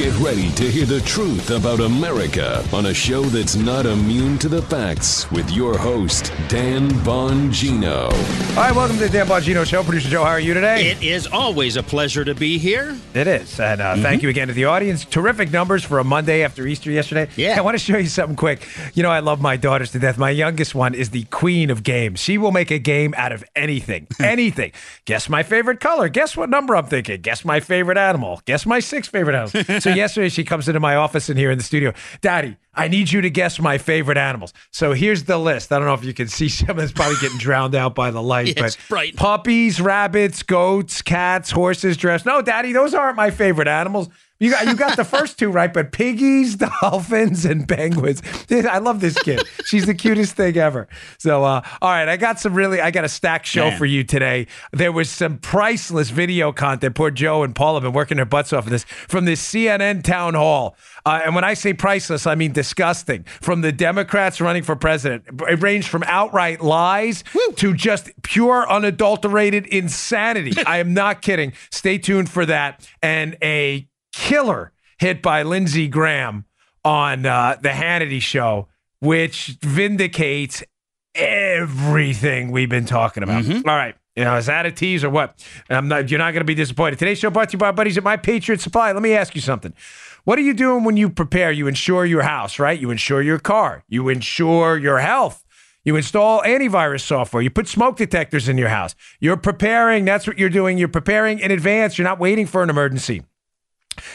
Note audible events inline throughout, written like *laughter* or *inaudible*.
Get ready to hear the truth about America on a show that's not immune to the facts with your host, Dan Bongino. All right, welcome to the Dan Bongino Show. Producer Joe, how are you today? It is always a pleasure to be here. It is. And uh, thank you again to the audience. Terrific numbers for a Monday after Easter yesterday. Yeah. I want to show you something quick. You know, I love my daughters to death. My youngest one is the queen of games. She will make a game out of anything. *laughs* anything. Guess my favorite color. Guess what number I'm thinking. Guess my favorite animal. Guess my six favorite animals. *laughs* so yesterday she comes into my office in here in the studio. Daddy, I need you to guess my favorite animals. So here's the list. I don't know if you can see *laughs* some of this probably getting drowned out by the light. Yeah, but bright. puppies, rabbits, goats, cats, horses, giraffes. No, Daddy, those aren't my favorite animals. You got you got the *laughs* first two right, but piggies, *laughs* dolphins, and penguins. I love this kid. She's the cutest thing ever. So, uh, all right, I got some really, I got a stacked show Man. for you today. There was some priceless video content. Poor Joe and Paul have been working their butts off of this from this CNN town hall. Uh, and when I say priceless, I mean disgusting. From the Democrats running for president, it ranged from outright lies to just pure, unadulterated insanity. *laughs* I am not kidding. Stay tuned for that. And a killer hit by Lindsey Graham on uh, the Hannity show, which vindicates everything we've been talking about. All right. You know, is that a tease or what? I'm not. You're not going to be disappointed. Today's show brought to you by our buddies at My Patriot Supply. Let me ask you something. What are you doing when you prepare? You insure your house, right? You insure your car. You insure your health. You install antivirus software. You put smoke detectors in your house. You're preparing. That's what you're doing. You're preparing in advance. You're not waiting for an emergency.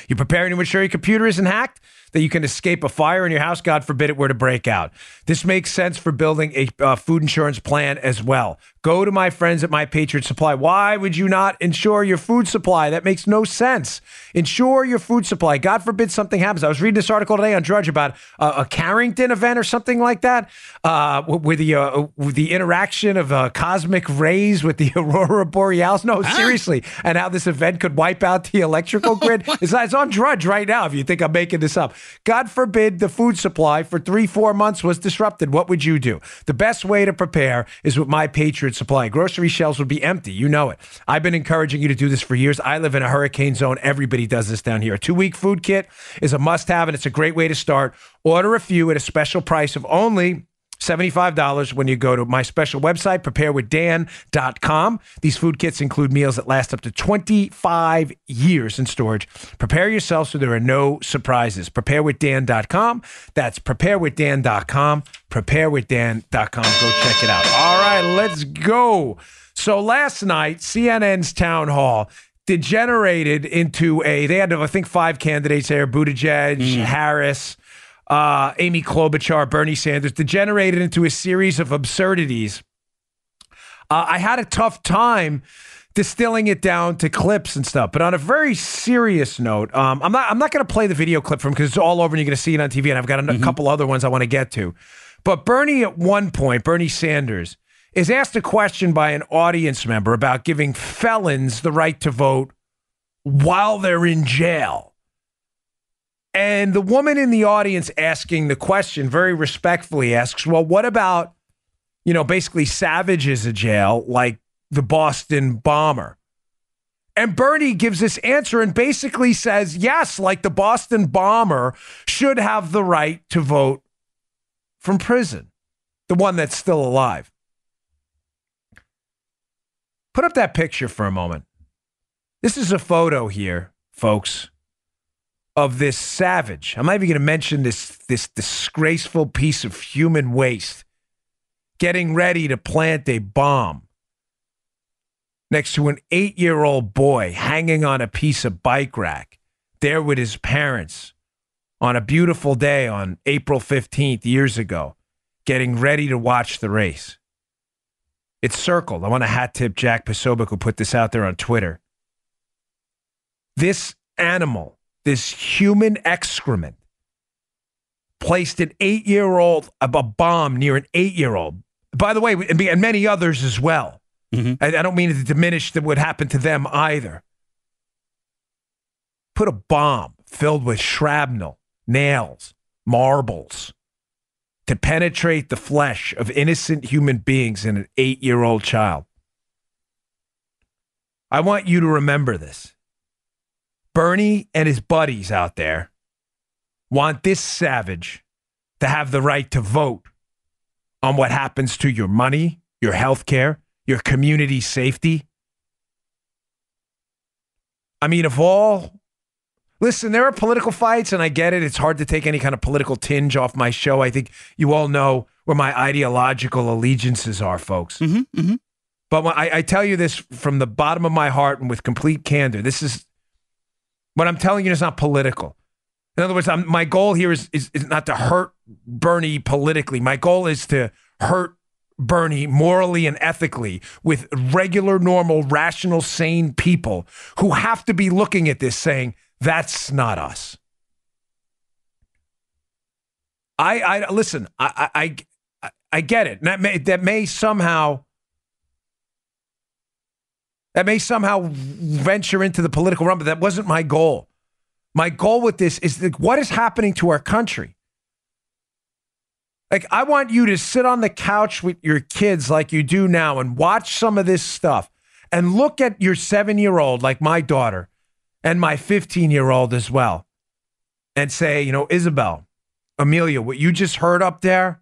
You're preparing to ensure your computer isn't hacked, that you can escape a fire in your house, God forbid it were to break out. This makes sense for building a uh, food insurance plan as well. Go to my friends at My Patriot Supply. Why would you not insure your food supply? That makes no sense. Insure your food supply. God forbid something happens. I was reading this article today on Drudge about uh, a Carrington event or something like that, uh, with the uh, with the interaction of uh, cosmic rays with the *laughs* aurora borealis. No, seriously, and how this event could wipe out the electrical *laughs* grid. It's, it's on Drudge right now. If you think I'm making this up, God forbid the food supply for three four months was disrupted. What would you do? The best way to prepare is with My Patriot Supply. Grocery shelves would be empty. You know it. I've been encouraging you to do this for years. I live in a hurricane zone. Everybody does this down here. A two week food kit is a must have, and it's a great way to start. Order a few at a special price of only. $75 when you go to my special website, preparewithdan.com. These food kits include meals that last up to 25 years in storage. Prepare yourself so there are no surprises. Preparewithdan.com. That's preparewithdan.com. Preparewithdan.com. Go check it out. All right, let's go. So last night, CNN's town hall degenerated into a, they had, I think, five candidates there Buttigieg, Harris, uh, Amy Klobuchar, Bernie Sanders, degenerated into a series of absurdities. Uh, I had a tough time distilling it down to clips and stuff. But on a very serious note, um, I'm not I'm not going to play the video clip from because it's all over and you're going to see it on TV. And I've got a, a couple other ones I want to get to. But Bernie, at one point, Bernie Sanders is asked a question by an audience member about giving felons the right to vote while they're in jail. And the woman in the audience asking the question very respectfully asks, Well, what about, you know, basically savages in jail like the Boston bomber? And Bernie gives this answer and basically says, Yes, like the Boston bomber should have the right to vote from prison, the one that's still alive. Put up that picture for a moment. This is a photo here, folks of this savage. I'm not even going to mention this this disgraceful piece of human waste getting ready to plant a bomb next to an 8-year-old boy hanging on a piece of bike rack there with his parents on a beautiful day on April 15th years ago getting ready to watch the race. It's circled. I want to hat tip Jack Posobiec who put this out there on Twitter. This animal this human excrement placed an eight year old, a bomb near an eight year old. By the way, and many others as well. Mm-hmm. I, I don't mean to diminish that what happened to them either. Put a bomb filled with shrapnel, nails, marbles to penetrate the flesh of innocent human beings in an eight year old child. I want you to remember this. Bernie and his buddies out there want this savage to have the right to vote on what happens to your money, your health care, your community safety. I mean, of all, listen, there are political fights, and I get it. It's hard to take any kind of political tinge off my show. I think you all know where my ideological allegiances are, folks. Mm-hmm, mm-hmm. But when I, I tell you this from the bottom of my heart and with complete candor, this is what I'm telling you is not political. In other words, I'm, my goal here is, is, is not to hurt Bernie politically. My goal is to hurt Bernie morally and ethically with regular, normal, rational, sane people who have to be looking at this saying, that's not us. I, I listen, I, I, I, I get it. That may, that may somehow that may somehow venture into the political realm, but that wasn't my goal. My goal with this is that what is happening to our country? Like, I want you to sit on the couch with your kids like you do now and watch some of this stuff and look at your seven year old, like my daughter, and my 15 year old as well, and say, you know, Isabel, Amelia, what you just heard up there,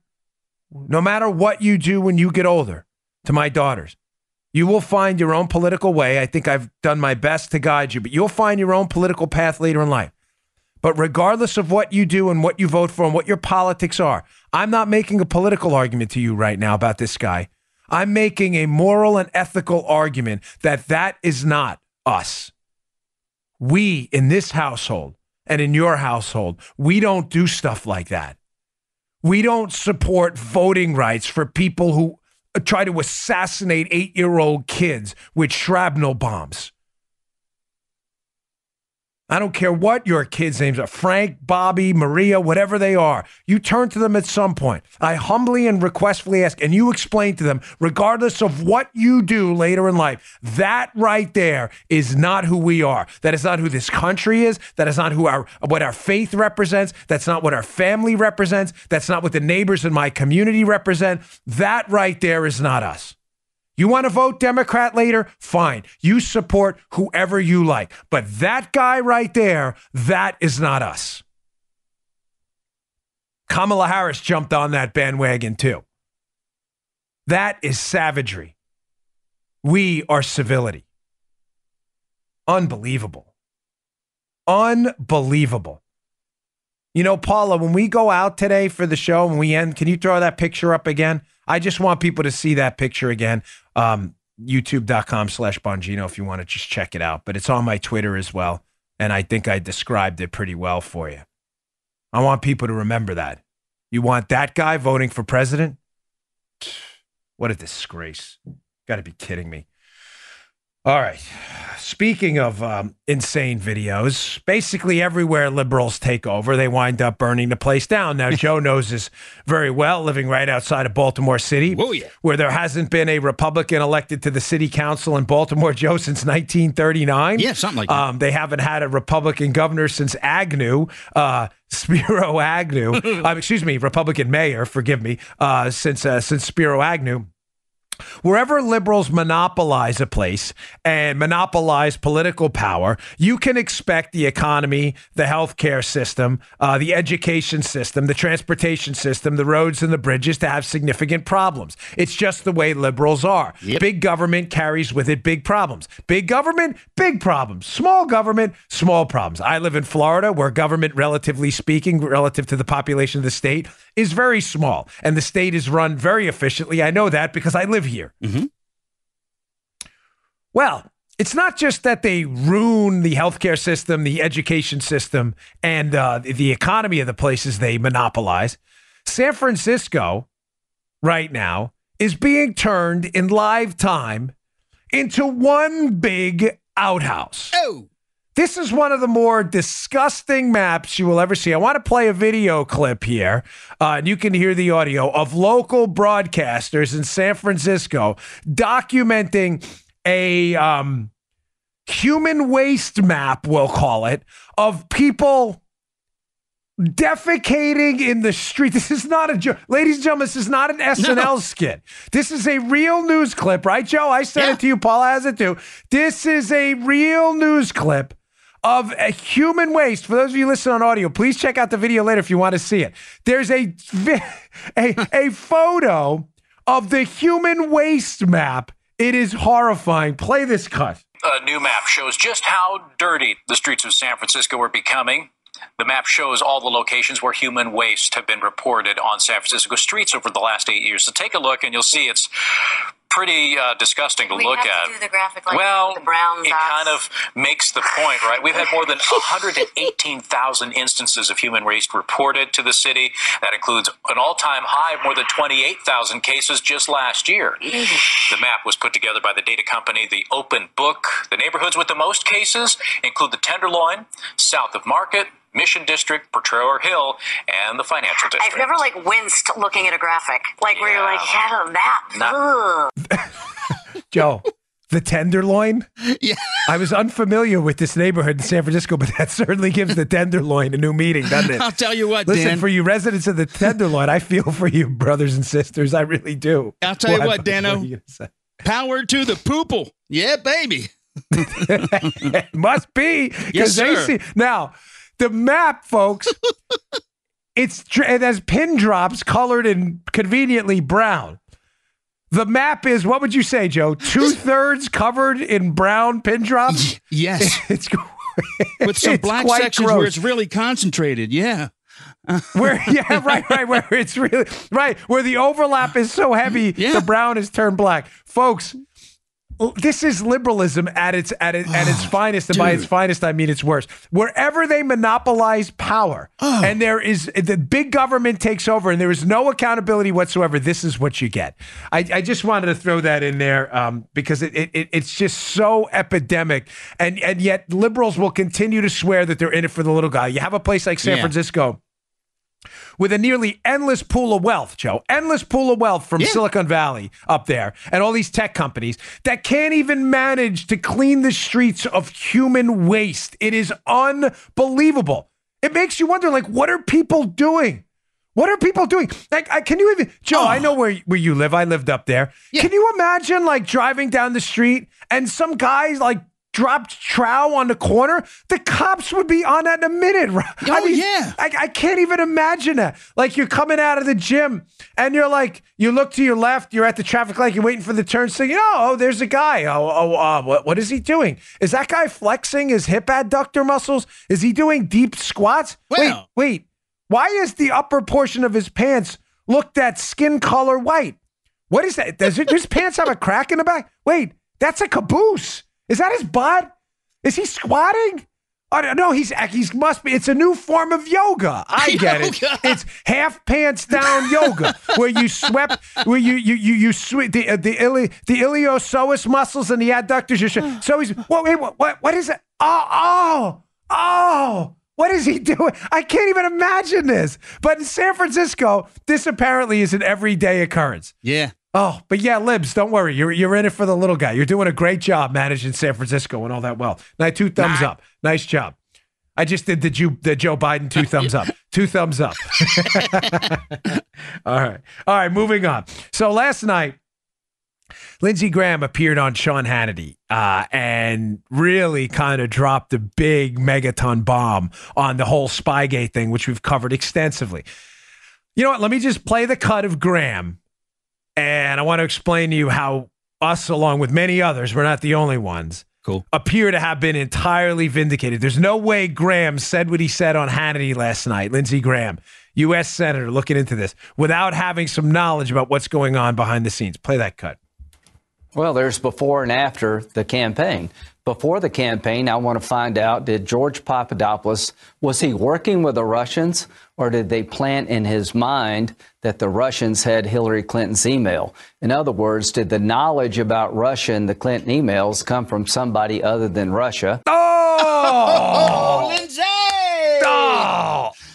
no matter what you do when you get older, to my daughters, you will find your own political way. I think I've done my best to guide you, but you'll find your own political path later in life. But regardless of what you do and what you vote for and what your politics are, I'm not making a political argument to you right now about this guy. I'm making a moral and ethical argument that that is not us. We in this household and in your household, we don't do stuff like that. We don't support voting rights for people who try to assassinate eight year old kids with shrapnel bombs. I don't care what your kids' names are Frank, Bobby, Maria, whatever they are. You turn to them at some point. I humbly and requestfully ask, and you explain to them, regardless of what you do later in life, that right there is not who we are. That is not who this country is. That is not who our what our faith represents. That's not what our family represents. That's not what the neighbors in my community represent. That right there is not us. You want to vote Democrat later? Fine. You support whoever you like. But that guy right there, that is not us. Kamala Harris jumped on that bandwagon too. That is savagery. We are civility. Unbelievable. Unbelievable. You know, Paula, when we go out today for the show and we end, can you throw that picture up again? I just want people to see that picture again. Um, YouTube.com slash Bongino if you want to just check it out. But it's on my Twitter as well. And I think I described it pretty well for you. I want people to remember that. You want that guy voting for president? What a disgrace. Got to be kidding me. All right. Speaking of um, insane videos, basically everywhere liberals take over, they wind up burning the place down. Now, *laughs* Joe knows this very well, living right outside of Baltimore City, yeah. where there hasn't been a Republican elected to the city council in Baltimore, Joe, since 1939. Yeah, something like that. Um, they haven't had a Republican governor since Agnew. Uh, *laughs* Spiro Agnew, uh, *laughs* excuse me, Republican mayor, forgive me, uh, since uh, since Spiro Agnew. Wherever liberals monopolize a place and monopolize political power, you can expect the economy, the healthcare system, uh, the education system, the transportation system, the roads and the bridges to have significant problems. It's just the way liberals are. Yep. Big government carries with it big problems. Big government, big problems. Small government, small problems. I live in Florida, where government, relatively speaking, relative to the population of the state, is very small, and the state is run very efficiently. I know that because I live here. Well, it's not just that they ruin the healthcare system, the education system, and uh, the economy of the places they monopolize. San Francisco, right now, is being turned in live time into one big outhouse. Oh, This is one of the more disgusting maps you will ever see. I want to play a video clip here, uh, and you can hear the audio of local broadcasters in San Francisco documenting a um, human waste map, we'll call it, of people defecating in the street. This is not a joke. Ladies and gentlemen, this is not an SNL skit. This is a real news clip, right, Joe? I sent Yeah. it to you. Paul has it too. This is a real news clip of a human waste. For those of you listening on audio, please check out the video later if you want to see it. There's a *laughs* a, a photo of the human waste map. It is horrifying. Play this cut. A new map shows just how dirty the streets of San Francisco are becoming. The map shows all the locations where human waste have been reported on San Francisco streets over the last eight years. So take a look, and you'll see it's pretty uh, disgusting to We look at. to graphic like well, it dots. kind of makes the point, right? We've had more than 118,000 instances of human waste reported to the city. That includes an all-time high of more than 28,000 cases just last year. The map was put together by the data company The Open Book. The neighborhoods with the most cases include the Tenderloin, south of Market, Mission District, Potrero Hill, and the Financial District. I've never like winced looking at a graphic, like where you're like, yeah, that. map. Not- *laughs* Joe, the Tenderloin. Yeah. I was unfamiliar with this neighborhood in San Francisco, but that certainly gives the Tenderloin a new meaning, doesn't it? *laughs* I'll tell you what, Listen, Dan. for you residents of the Tenderloin, I feel for you, brothers and sisters. I really do. I'll tell you what, Dano. are you gonna? Power to the poople. Yeah, baby. *laughs* Must be Yes, they sir. see now the map, folks. *laughs* it's it has pin drops colored in conveniently brown. The map is what would you say, Joe? Two thirds covered in brown pin drops. Yes. *laughs* It's With some it's black sections where it's really concentrated. Yeah. *laughs* where yeah right right where it's really right where the overlap is so heavy Yeah. the brown is turned black folks this is liberalism at its at, it, at its finest and by its finest i mean its worst wherever they monopolize power and there is the big government takes over and there is no accountability whatsoever this is what you get. I, I just wanted to throw that in there um, because it, it, it it's just so epidemic and and yet liberals will continue to swear that they're in it for the little guy. You have a place like san Yeah. francisco with a nearly endless pool of wealth, Joe, endless pool of wealth from Yeah. Silicon Valley up there and all these tech companies that can't even manage to clean the streets of human waste. It is unbelievable. It makes you wonder, like, what are people doing? What are people doing? Like, I, can you even, Joe? I oh. know where where you live. I lived up there. Can you imagine, like, driving down the street and some guys like dropped trow on the corner? The cops would be on that in a minute. right? I Oh, yeah. I, I can't even imagine that. Like you're coming out of the gym and you're like, you look to your left, you're at the traffic light, you're waiting for the turn signal. Oh, there's a guy. Oh, oh, uh, what, what is he doing? Is that guy flexing his hip adductor muscles? Is he doing deep squats? Well- wait, wait. Why is the upper portion of his pants look that skin color white? What is that? Does it, his pants have a crack in the back? Wait, that's a caboose. Is that his butt? Is he squatting? Oh, no, he's he's must be. It's a new form of yoga. I *laughs* get it. It's half pants down *laughs* yoga, where you swept, where you you you you sweep the uh, the ili, the iliopsoas muscles and the adductors. You're *sighs* so he's what wait what what what is it? Oh oh oh. What is he *laughs* doing? I can't even imagine this. But in San Francisco, this apparently is an everyday occurrence. Yeah. Oh, but yeah, Libs, don't worry. You're you're in it for the little guy. You're doing a great job managing San Francisco and all that well. Now, two thumbs up. Nice job. I just did the Joe, the Joe Biden two thumbs up. *laughs* Two thumbs up. *laughs* all right. All right, moving on. So last night, Lindsey Graham appeared on Sean Hannity uh, and really kind of dropped a big megaton bomb on the whole Spygate thing, which we've covered extensively. You know what? Let me just play the cut of Graham and I want to explain to you how us, along with many others, we're not the only ones, Cool. appear to have been entirely vindicated. There's no way Graham said what he said on Hannity last night, Lindsey Graham, U.S. Senator, looking into this, without having some knowledge about what's going on behind the scenes. Play that cut. Well, there's before and after the campaign. Before the campaign, I want to find out did George Papadopoulos, was he working with the Russians or did they plant in his mind that the Russians had Hillary Clinton's email? In other words, did the knowledge about Russia and the Clinton emails come from somebody other than Russia? Oh! *laughs* Lindsey!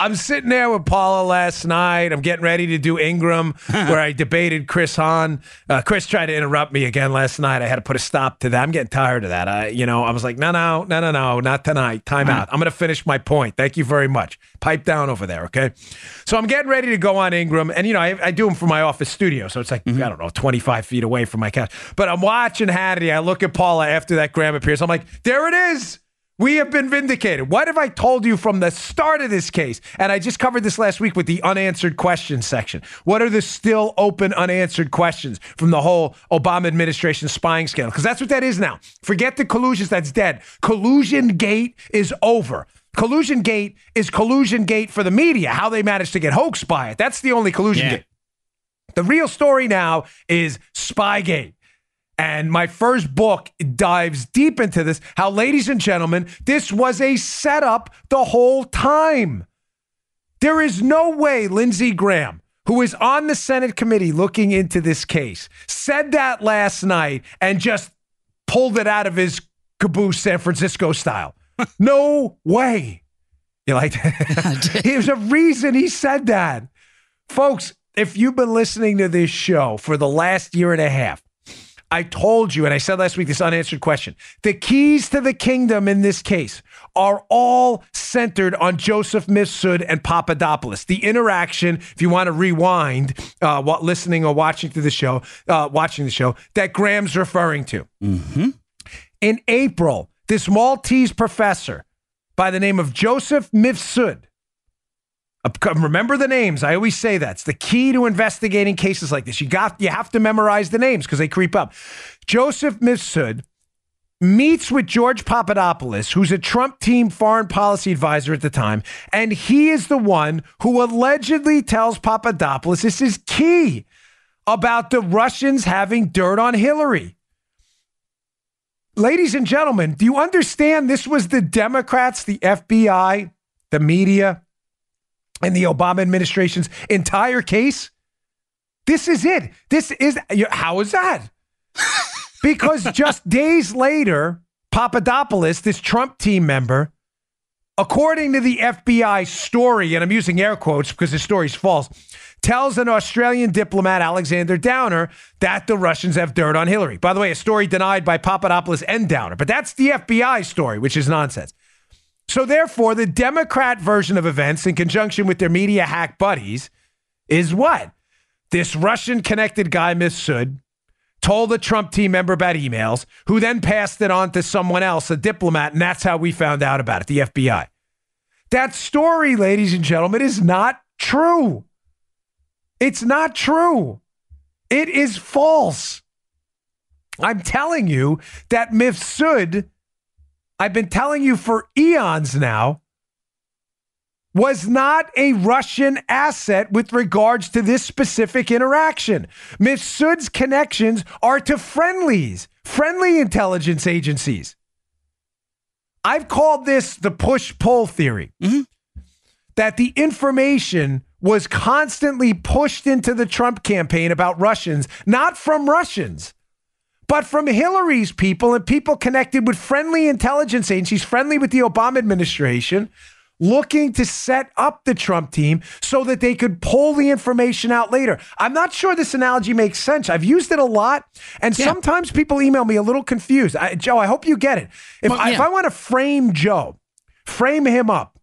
I'm sitting there with Paula last night. I'm getting ready to do Ingraham, *laughs* where I debated Chris Hahn. Uh, Chris tried to interrupt me again last night. I had to put a stop to that. I'm getting tired of that. I, you know, I was like, no, no, no, no, no, not tonight. Time out. I'm going to finish my point. Thank you very much. Pipe down over there, okay? So I'm getting ready to go on Ingraham, and you know, I, I do them from my office studio, so it's like I don't know, 25 feet away from my couch. But I'm watching Hannity. I look at Paula after that Graham appears. I'm like, there it is. We have been vindicated. What have I told you from the start of this case? And I just covered this last week with the unanswered questions section. What are the still open unanswered questions from the whole Obama administration spying scandal? Because that's what that is now. Forget the collusions, that's dead. Collusion gate is over. Collusion gate is collusion gate for the media, how they managed to get hoaxed by it. That's the only collusion Yeah. gate. The real story now is Spygate. And my first book dives deep into this. How, ladies and gentlemen, this was a setup the whole time. There is no way Lindsey Graham, who is on the Senate committee looking into this case, said that last night and just pulled it out of his caboose San Francisco style. *laughs* No way. You like that? *laughs* There's a reason he said that. Folks, if you've been listening to this show for the last year and a half, I told you, and I said last week, this unanswered question. The keys to the kingdom in this case are all centered on Joseph Mifsud and Papadopoulos. The interaction, if you want to rewind, uh, what listening or watching to the show, uh, watching the show, that Graham's referring to. In April, this Maltese professor by the name of Joseph Mifsud Remember the names. I always say that's the key to investigating cases like this. You got you have to memorize the names because they creep up. Joseph Mifsud meets with George Papadopoulos, who's a Trump team foreign policy advisor at the time, and he is the one who allegedly tells Papadopoulos this is key about the Russians having dirt on Hillary. Ladies and gentlemen, do you understand this was the Democrats, the FBI, the media, and the Obama administration's entire case? This is it. This is how is that? *laughs* Because just days later, Papadopoulos, this Trump team member, according to the FBI story, and I'm using air quotes because the story's false, tells an Australian diplomat, Alexander Downer, that the Russians have dirt on Hillary. By the way, a story denied by Papadopoulos and Downer, but that's the FBI story, which is nonsense. So, therefore, the Democrat version of events, in conjunction with their media hack buddies, is what? This Russian connected guy, Mifsud, told a Trump team member about emails, who then passed it on to someone else, a diplomat, and that's how we found out about it, the FBI. That story, ladies and gentlemen, is not true. It's not true. It is false. I'm telling you that Mifsud, I've been telling you for eons now, was not a Russian asset with regards to this specific interaction. Mifsud's connections are to friendlies, friendly intelligence agencies. I've called this the push pull theory. Mm-hmm. That the information was constantly pushed into the Trump campaign about Russians, not from Russians, but from Hillary's people and people connected with friendly intelligence agencies, friendly with the Obama administration, looking to set up the Trump team so that they could pull the information out later. I'm not sure this analogy makes sense. I've used it a lot, and sometimes people email me a little confused. I, Joe, I hope you get it. If, Well, I, if. I want to frame Joe, frame him up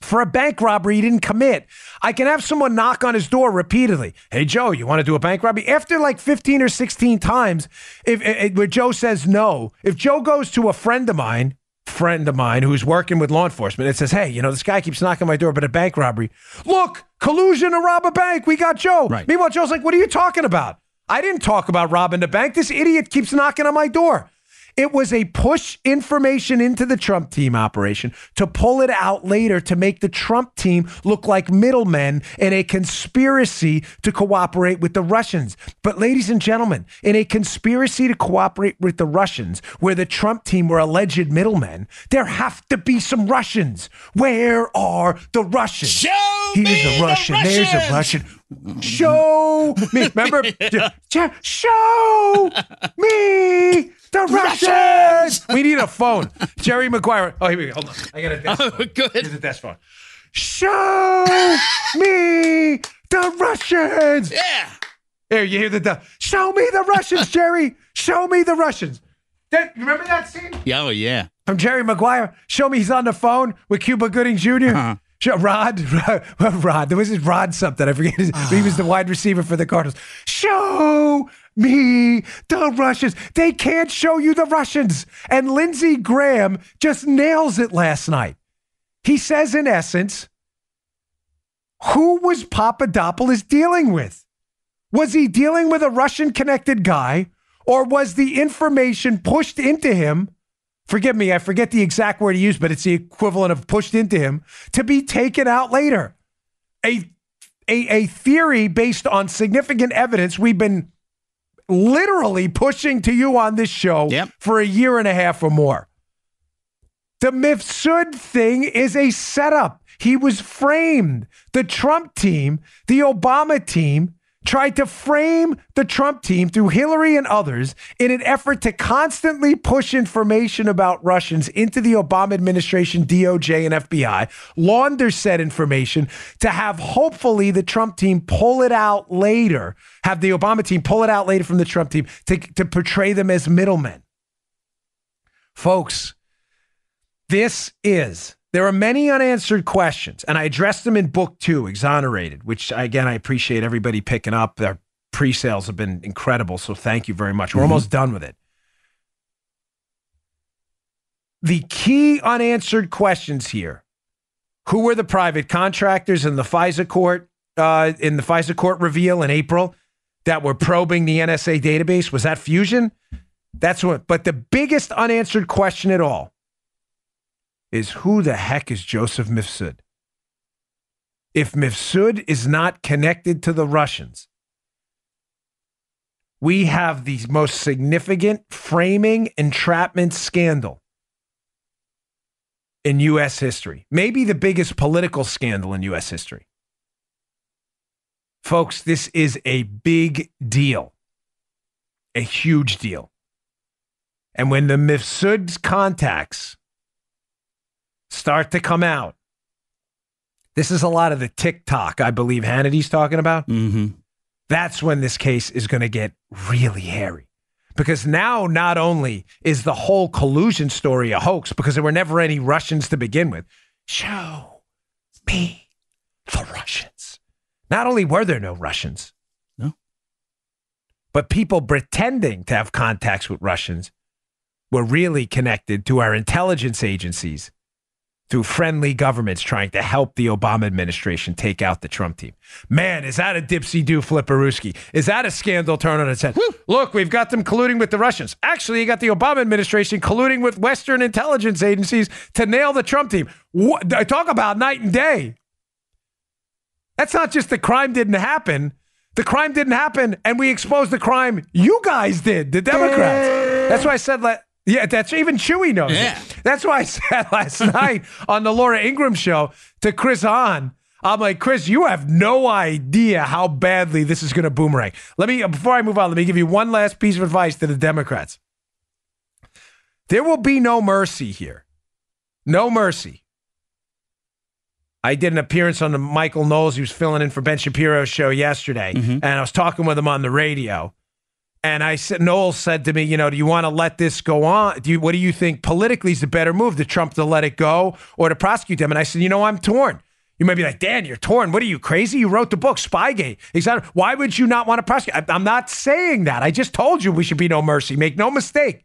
for a bank robbery he didn't commit, I can have someone knock on his door repeatedly. Hey, Joe, you want to do a bank robbery? After like 15 or 16 times, if, if where Joe says no, if Joe goes to a friend of mine, friend of mine who's working with law enforcement and says, hey, you know, this guy keeps knocking on my door but a bank robbery. Look, collusion to rob a bank. We got Joe. Right. Meanwhile, Joe's like, what are you talking about? I didn't talk about robbing the bank. This idiot keeps knocking on my door. It was a push information into the Trump team operation to pull it out later to make the Trump team look like middlemen in a conspiracy to cooperate with the Russians. But, ladies and gentlemen, in a conspiracy to cooperate with the Russians, where the Trump team were alleged middlemen, there have to be some Russians. Where are the Russians? Show Here's me a the Russian. There's a Russian. Show me. Remember? *laughs* Show me the Russians. We need a phone. Jerry Maguire. Oh, here we go. Hold on. I got a desk phone. *laughs* Here's a desk phone. Show me the Russians. Yeah. There, you hear the, the show me the Russians, *laughs* Jerry. Show me the Russians. That, remember that scene? Yeah. Oh, yeah. from Jerry Maguire. Show me he's on the phone with Cuba Gooding junior Uh-huh. Rod, *laughs* Rod, Rod, there was his Rod something. I forget his, he was the ah. wide receiver for the Cardinals. Show me the Russians. They can't show you the Russians. And Lindsey Graham just nails it last night. He says, in essence, who was Papadopoulos dealing with? Was he dealing with a Russian connected guy, or was the information pushed into him? Forgive me, I forget the exact word he used, but it's the equivalent of pushed into him to be taken out later. A, a, a theory based on significant evidence we've been literally pushing to you on this show Yep. for a year and a half or more. The Mifsud thing is a setup. He was framed. The Trump team, the Obama team, tried to frame the Trump team through Hillary and others in an effort to constantly push information about Russians into the Obama administration, DOJ, and FBI, launder said information to have hopefully the Trump team pull it out later, have the Obama team pull it out later from the Trump team to, to portray them as middlemen. Folks, this is there are many unanswered questions, and I addressed them in book two, Exonerated, which again I appreciate everybody picking up. Their pre-sales have been incredible, so thank you very much. We're almost done with it. The key unanswered questions here: Who were the private contractors in the FISA court uh, in the FISA court reveal in April that were probing the NSA database? Was that Fusion? That's what. But the biggest unanswered question at all is who the heck is Joseph Mifsud? If Mifsud is not connected to the Russians, we have the most significant framing entrapment scandal in U.S. history, maybe the biggest political scandal in U.S. history. Folks, this is a big deal, a huge deal. And when the Mifsud's contacts start to come out. This is a lot of the TikTok, I believe Hannity's talking about. Mm-hmm. That's when this case is going to get really hairy. Because now, not only is the whole collusion story a hoax, because there were never any Russians to begin with, show me the Russians. Not only were there no Russians, No. but people pretending to have contacts with Russians were really connected to our intelligence agencies through friendly governments trying to help the Obama administration take out the Trump team. Man, is that a dipsy do flipperooski? Is that a scandal turn on its head? Look, we've got them colluding with the Russians. Actually, you got the Obama administration colluding with Western intelligence agencies to nail the Trump team. What, talk about night and day. That's not just the crime didn't happen. The crime didn't happen, and we exposed the crime you guys did, the Democrats. That's why I said, yeah, that's even Chewy knows. it. Yeah. That's why I *laughs* said last night on the Laura Ingraham show to Chris Hahn, I'm like, Chris, you have no idea how badly this is going to boomerang. Let me, before I move on, let me give you one last piece of advice to the Democrats. There will be no mercy here. No mercy. I did an appearance on the Michael Knowles. He was filling in for Ben Shapiro's show yesterday, mm-hmm. and I was talking with him on the radio. And I said, Knowles said to me, you know, do you want to let this go on? Do you, what do you think politically is the better move, to Trump to let it go or to prosecute them? And I said, you know, I'm torn. You might be like, Dan, you're torn. What are you crazy? You wrote the book, Spygate. Exactly. Why would you not want to prosecute? I'm not saying that. I just told you we should be no mercy. Make no mistake.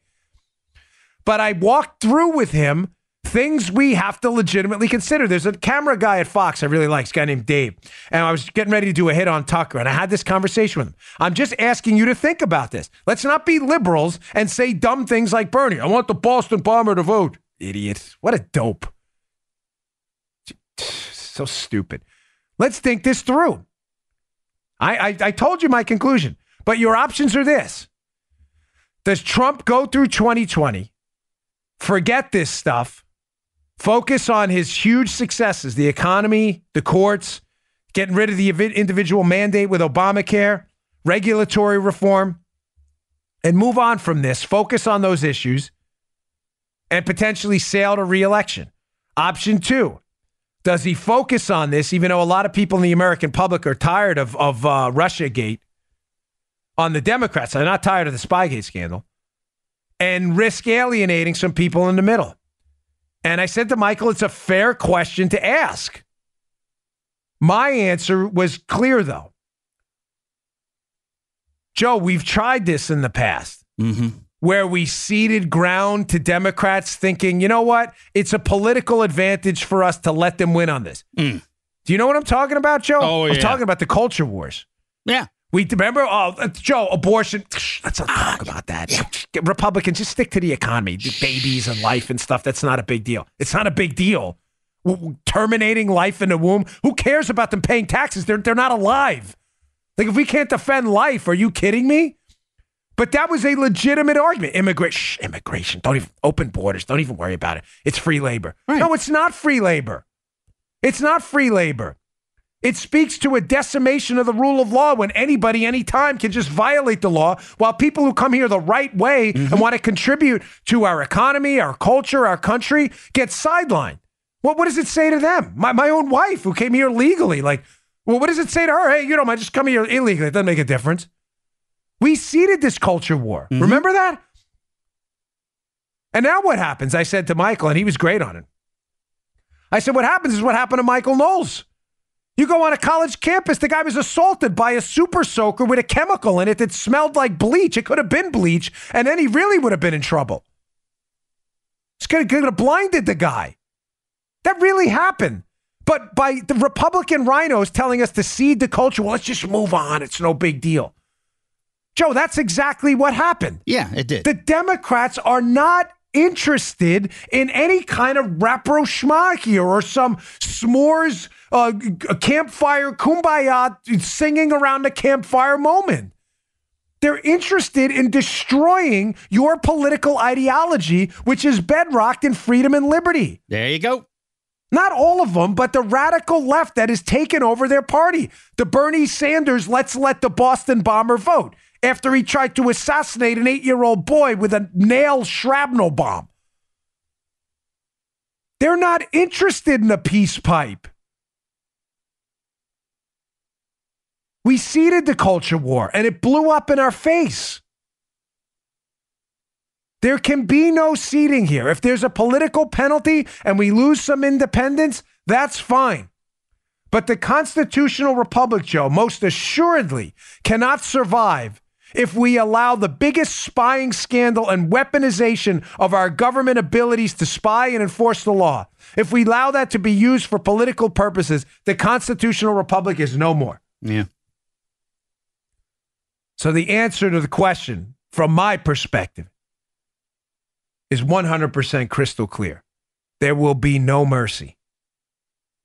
But I walked through with him things we have to legitimately consider. There's a camera guy at Fox I really like, this guy named Dave. And I was getting ready to do a hit on Tucker, and I had this conversation with him. I'm just asking you to think about this. Let's not be liberals and say dumb things like Bernie. I want the Boston bomber to vote. Idiot. What a dope. *sighs* So stupid. Let's think this through. I, I, I told you my conclusion, but your options are this. Does Trump go through 2020, forget this stuff, focus on his huge successes, the economy, the courts, getting rid of the individual mandate with Obamacare, regulatory reform, and move on from this, focus on those issues, and potentially sail to reelection? Option two, does he focus on this, even though a lot of people in the American public are tired of, of uh, Russiagate on the Democrats? They're not tired of the Spygate scandal and risk alienating some people in the middle. And I said to Michael, it's a fair question to ask. My answer was clear, though. Joe, we've tried this in the past Mm-hmm. where we ceded ground to Democrats thinking, you know what? It's a political advantage for us to let them win on this. Mm. Do you know what I'm talking about, Joe? Oh, I'm yeah. talking about the culture wars. Yeah. We remember, oh, Joe, abortion. Let's not talk ah, about that. Republicans just stick to the economy, the babies and life and stuff. That's not a big deal. It's not a big deal. Terminating life in the womb. Who cares about them paying taxes? They're they're not alive. Like if we can't defend life, are you kidding me? But that was a legitimate argument. Immigration, immigration. Don't even open borders. Don't even worry about it. It's free labor. Right. No, it's not free labor. It's not free labor. It speaks to a decimation of the rule of law when anybody, anytime, can just violate the law while people who come here the right way and mm-hmm. want to contribute to our economy, our culture, our country get sidelined. What, what does it say to them? My, my own wife who came here legally, like, well, what does it say to her? Hey, you know, I just come here illegally. It doesn't make a difference. We ceded this culture war. Mm-hmm. Remember that? And now what happens? I said to Michael, and he was great on it. I said, what happens is what happened to Michael Knowles. You go on a college campus, the guy was assaulted by a super soaker with a chemical in it that smelled like bleach. It could have been bleach, and then he really would have been in trouble. It's could have blinded the guy. That really happened. But by the Republican RINOs telling us to cede the culture, well, let's just move on. It's no big deal. Joe, that's exactly what happened. Yeah, it did. The Democrats are not interested in any kind of rapprochement here or some s'mores uh, campfire kumbaya singing around the campfire moment. They're interested in destroying your political ideology, which is bedrocked in freedom and liberty. there you go. Not all of them, but the radical left that has taken over their party. The Bernie Sanders, let's let the Boston bomber vote after he tried to assassinate an eight year old boy with a nail shrapnel bomb. They're not interested in a peace pipe. We ceded the culture war and it blew up in our face. There can be no seating here. If there's a political penalty and we lose some independents, that's fine. But the constitutional republic, Joe, most assuredly cannot survive if we allow the biggest spying scandal and weaponization of our government abilities to spy and enforce the law. If we allow that to be used for political purposes, the constitutional republic is no more. Yeah. So the answer to the question, from my perspective, is 100% crystal clear. There will be no mercy.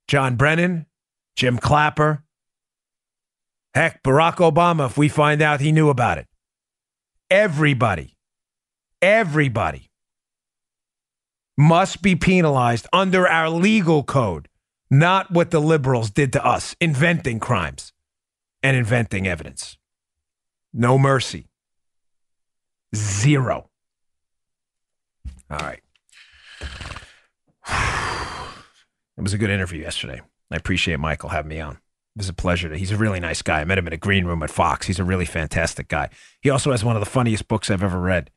John Brennan, Jim Clapper, heck, Barack Obama, if we find out he knew about it. Everybody, everybody must be penalized under our legal code, not what the liberals did to us, inventing crimes and inventing evidence. No mercy. Zero. All right. *sighs* It was a good interview yesterday. I appreciate Michael having me on. It was a pleasure. He's a really nice guy. I met him in a green room at Fox. He's a really fantastic guy. He also has one of the funniest books I've ever read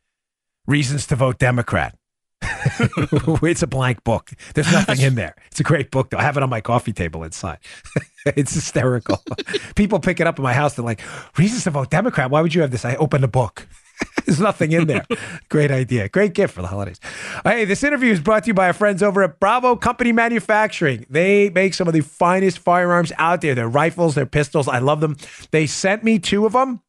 Reasons to Vote Democrat. *laughs* it's a blank book. There's nothing in there. It's a great book, though. I have it on my coffee table inside. *laughs* it's hysterical. *laughs* People pick it up in my house. They're like, Reasons to Vote Democrat. Why would you have this? I opened the book. *laughs* There's nothing in there. Great idea. Great gift for the holidays. Hey, this interview is brought to you by our friends over at Bravo Company Manufacturing. They make some of the finest firearms out there. Their rifles, their pistols. I love them. They sent me two of them.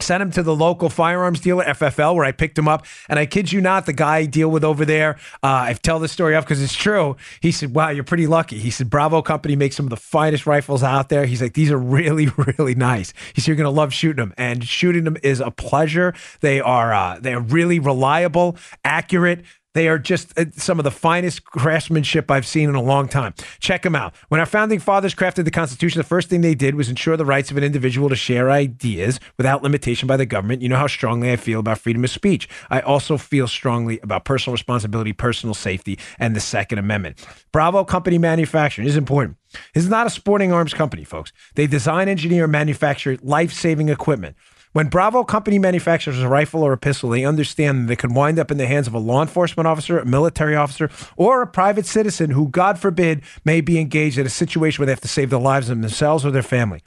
Sent him to the local firearms dealer, FFL, where I picked him up. And I kid you not, the guy I deal with over there, uh, I tell this story off because it's true. He said, Wow, you're pretty lucky. He said, Bravo Company makes some of the finest rifles out there. He's like, These are really, *laughs* really nice. He said, You're to love shooting them. And shooting them is a pleasure. They are, uh, they are really reliable, accurate. They are just uh, some of the finest craftsmanship I've seen in a long time. Check them out. When our founding fathers crafted the Constitution, the first thing they did was ensure the rights of an individual to share ideas without limitation by the government. You know how strongly I feel about freedom of speech. I also feel strongly about personal responsibility, personal safety, and the Second Amendment. Bravo Company Manufacturing is important. This is not a sporting arms company, folks. They design, engineer, and manufacture life saving equipment. When Bravo Company manufactures a rifle or a pistol, they understand that it can wind up in the hands of a law enforcement officer, a military officer, or a private citizen who, God forbid, may be engaged in a situation where they have to save the lives of themselves or their family.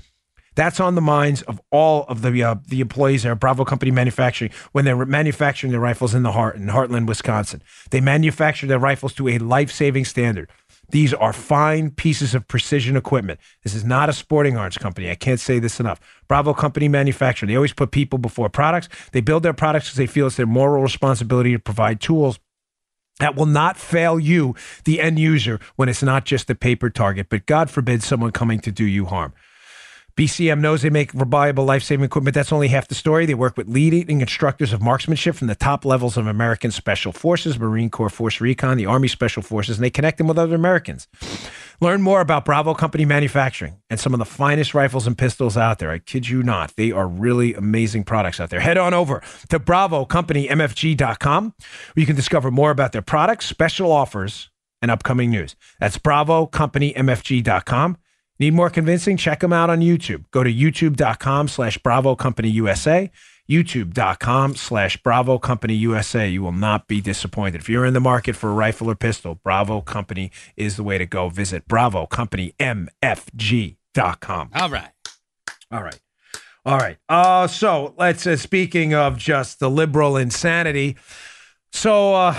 That's on the minds of all of the uh, the employees there at Bravo Company Manufacturing when they're manufacturing their rifles in the heart in Heartland, Wisconsin. They manufacture their rifles to a life saving standard. These are fine pieces of precision equipment. This is not a sporting arms company. I can't say this enough. Bravo Company Manufacturing. They always put people before products. They build their products because they feel it's their moral responsibility to provide tools that will not fail you, the end user, when it's not just a paper target, but God forbid someone coming to do you harm. BCM knows they make reliable life saving equipment. That's only half the story. They work with leading instructors of marksmanship from the top levels of American Special Forces, Marine Corps Force Recon, the Army Special Forces, and they connect them with other Americans. Learn more about Bravo Company Manufacturing and some of the finest rifles and pistols out there. I kid you not. They are really amazing products out there. Head on over to BravoCompanyMFG.com where you can discover more about their products, special offers, and upcoming news. That's BravoCompanyMFG.com. Need more convincing? Check them out on YouTube. Go to youtube.com slash Bravo Company USA, youtube.com slash Bravo Company USA. You will not be disappointed. If you're in the market for a rifle or pistol, Bravo Company is the way to go. Visit Bravo Company BravoCompanyMFG.com. All right. All right. All right. Uh, so let's, uh, speaking of just the liberal insanity, so, uh,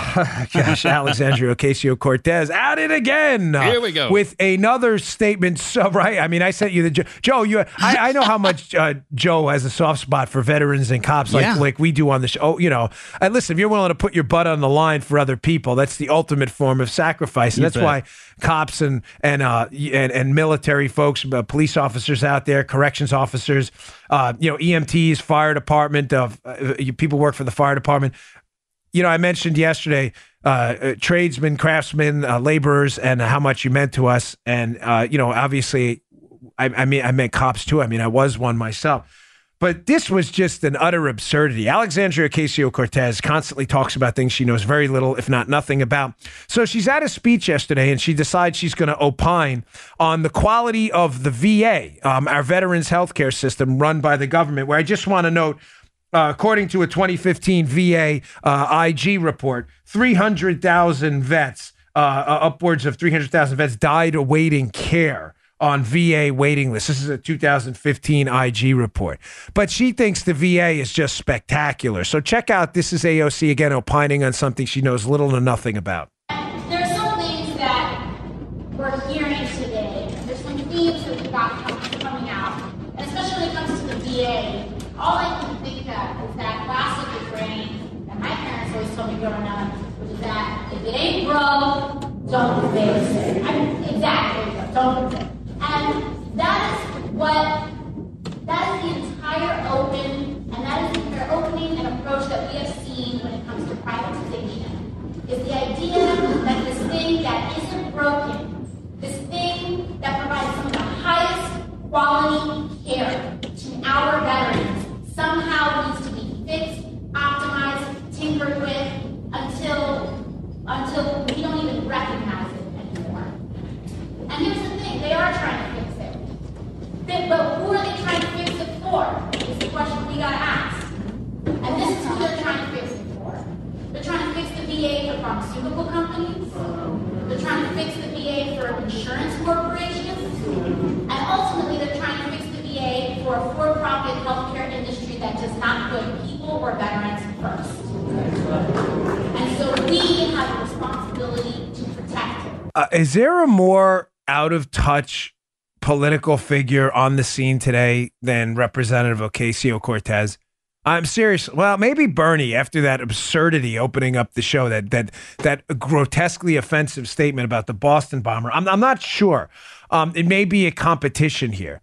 *laughs* gosh, Alexandria Ocasio Cortez at it again. uh, Here we go. with another statement. *laughs* So, right, I mean, I sent you the Joe. You, I, I know how much uh, Joe has a soft spot for veterans and cops, like Yeah. like we do on the show. Oh, you know, and listen, if you're willing to put your butt on the line for other people, that's the ultimate form of sacrifice, and You that's bet. why cops and and uh and, and military folks, uh, police officers out there, corrections officers, uh, you know, EMTs, fire department, uh, uh, people work for the fire department you know, I mentioned yesterday, uh, uh, tradesmen, craftsmen, uh, laborers, and how much you meant to us. And uh, you know, obviously, I, I mean, I meant cops too. I mean, I was one myself. But this was just an utter absurdity. Alexandria Ocasio Cortez constantly talks about things she knows very little, if not nothing about. So she's at a speech yesterday and she decides she's going to opine on the quality of the VA, um, our veterans healthcare system run by the government, where I just want to note uh, according to a 2015 VA uh, IG report, 300,000 vets, uh, uh, upwards of 300,000 vets died awaiting care on VA waiting lists. This is a 2015 IG report. But she thinks the VA is just spectacular. So check out this is AOC again opining on something she knows little to nothing about. There are some things that we're hearing today. There's some themes that we've got com- coming out, and especially when it comes to the VA. All I can think of is that classic refrain that my parents always told me growing up, which is that broke, don't fix it. I mean, exactly, don't. And that is what that is the entire open, and that is the entire opening and approach that we have seen when it comes to privatization. Is the idea that this thing that isn't broken, this thing that provides some of the highest quality care to our veterans, somehow needs to be fixed, optimized, tinkered with until until we don't even recognize it anymore. And here's the thing, they are trying to fix it. They- But who are they trying to fix it for? Is the question we gotta ask. And this is who they're trying to fix it for. They're trying to fix the VA for pharmaceutical companies. They're trying to fix the VA for insurance corporations. And ultimately, they're trying to for a for-profit healthcare industry that does not put people or veterans first. And so we have a responsibility to protect. Uh, is there a more out of touch political figure on the scene today than Representative Ocasio Cortez? I'm serious. Well, maybe Bernie after that absurdity opening up the show, that that that grotesquely offensive statement about the Boston bomber. I'm I'm not sure. Um, it may be a competition here.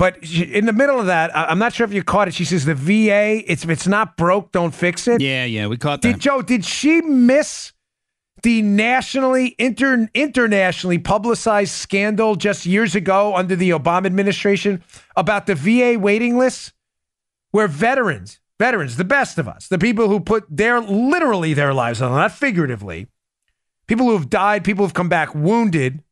But in the middle of that, I'm not sure if you caught it. She says the VA, it's if it's not broke, don't fix it. Yeah, yeah, we caught Did that. Joe? Did she miss the nationally inter, internationally publicized scandal just years ago under the Obama administration about the VA waiting lists, where veterans, veterans, the best of us, the people who put their literally their lives on, not figuratively, people who have died, people who've come back wounded,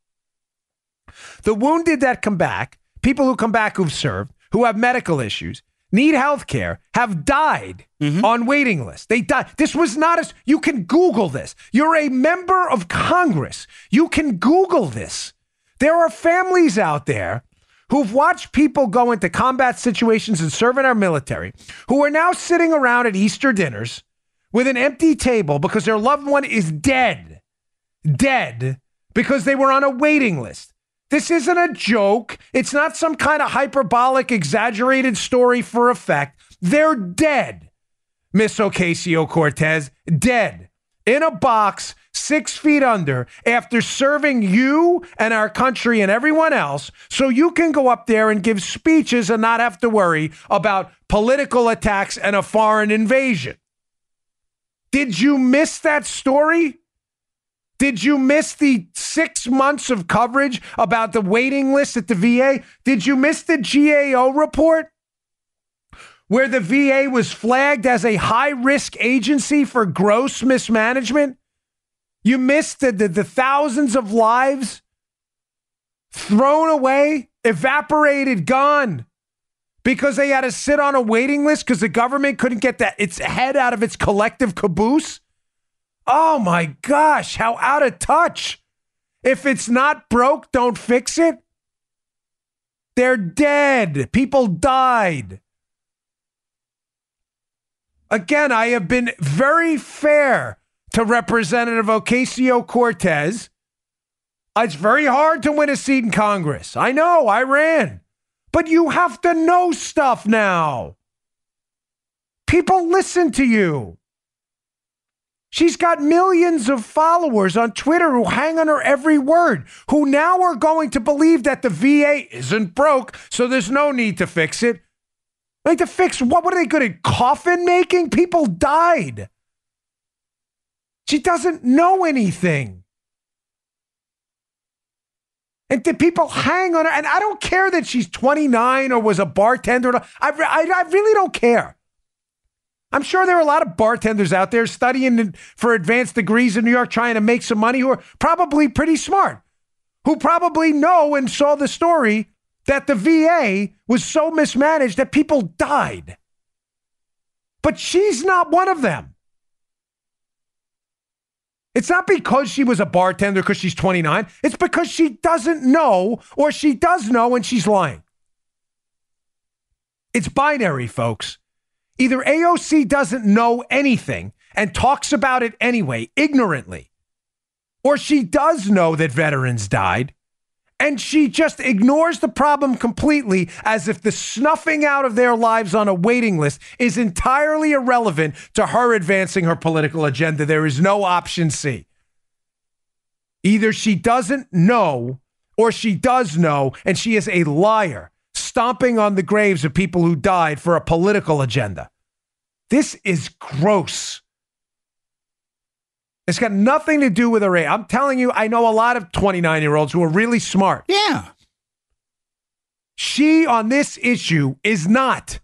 the wounded that come back, people who come back who've served, who have medical issues, need health care have died mm-hmm. on waiting lists. They died. This was not as you can Google this. You're a member of Congress. You can Google this. There are families out there who've watched people go into combat situations and serve in our military who are now sitting around at Easter dinners with an empty table because their loved one is dead. Dead because they were on a waiting list. This isn't a joke. It's not some kind of hyperbolic, exaggerated story for effect. They're dead. Miss Ocasio Cortez, dead in a box six feet under after serving you and our country and everyone else so you can go up there and give speeches and not have to worry about political attacks and a foreign invasion. Did you miss that story? Did you miss the six months of coverage about the waiting list at the VA? Did you miss the GAO report? Where the VA was flagged as a high risk agency for gross mismanagement? You missed the, the, the thousands of lives thrown away, evaporated, gone because they had to sit on a waiting list because the government couldn't get that its head out of its collective caboose. Oh my gosh, how out of touch. If it's not broke, don't fix it. They're dead. People died. Again, I have been very fair to Representative Ocasio Cortez. It's very hard to win a seat in Congress. I know, I ran. But you have to know stuff now. People listen to you. She's got millions of followers on Twitter who hang on her every word, who now are going to believe that the VA isn't broke, so there's no need to fix it. Like to fix what? What are they good at? Coffin making? People died. She doesn't know anything. And did people hang on her? And I don't care that she's 29 or was a bartender. I, I, I really don't care. I'm sure there are a lot of bartenders out there studying for advanced degrees in New York trying to make some money who are probably pretty smart, who probably know and saw the story that the VA was so mismanaged that people died. But she's not one of them. It's not because she was a bartender because she's 29. It's because she doesn't know or she does know and she's lying. It's binary, folks. Either AOC doesn't know anything and talks about it anyway, ignorantly, or she does know that veterans died and she just ignores the problem completely as if the snuffing out of their lives on a waiting list is entirely irrelevant to her advancing her political agenda. There is no option C. Either she doesn't know or she does know, and she is a liar, stomping on the graves of people who died for a political agenda. This is gross. It's got nothing to do with her age. I'm telling you, I know a lot of 29 year olds who are really smart. Yeah. She on this issue is not.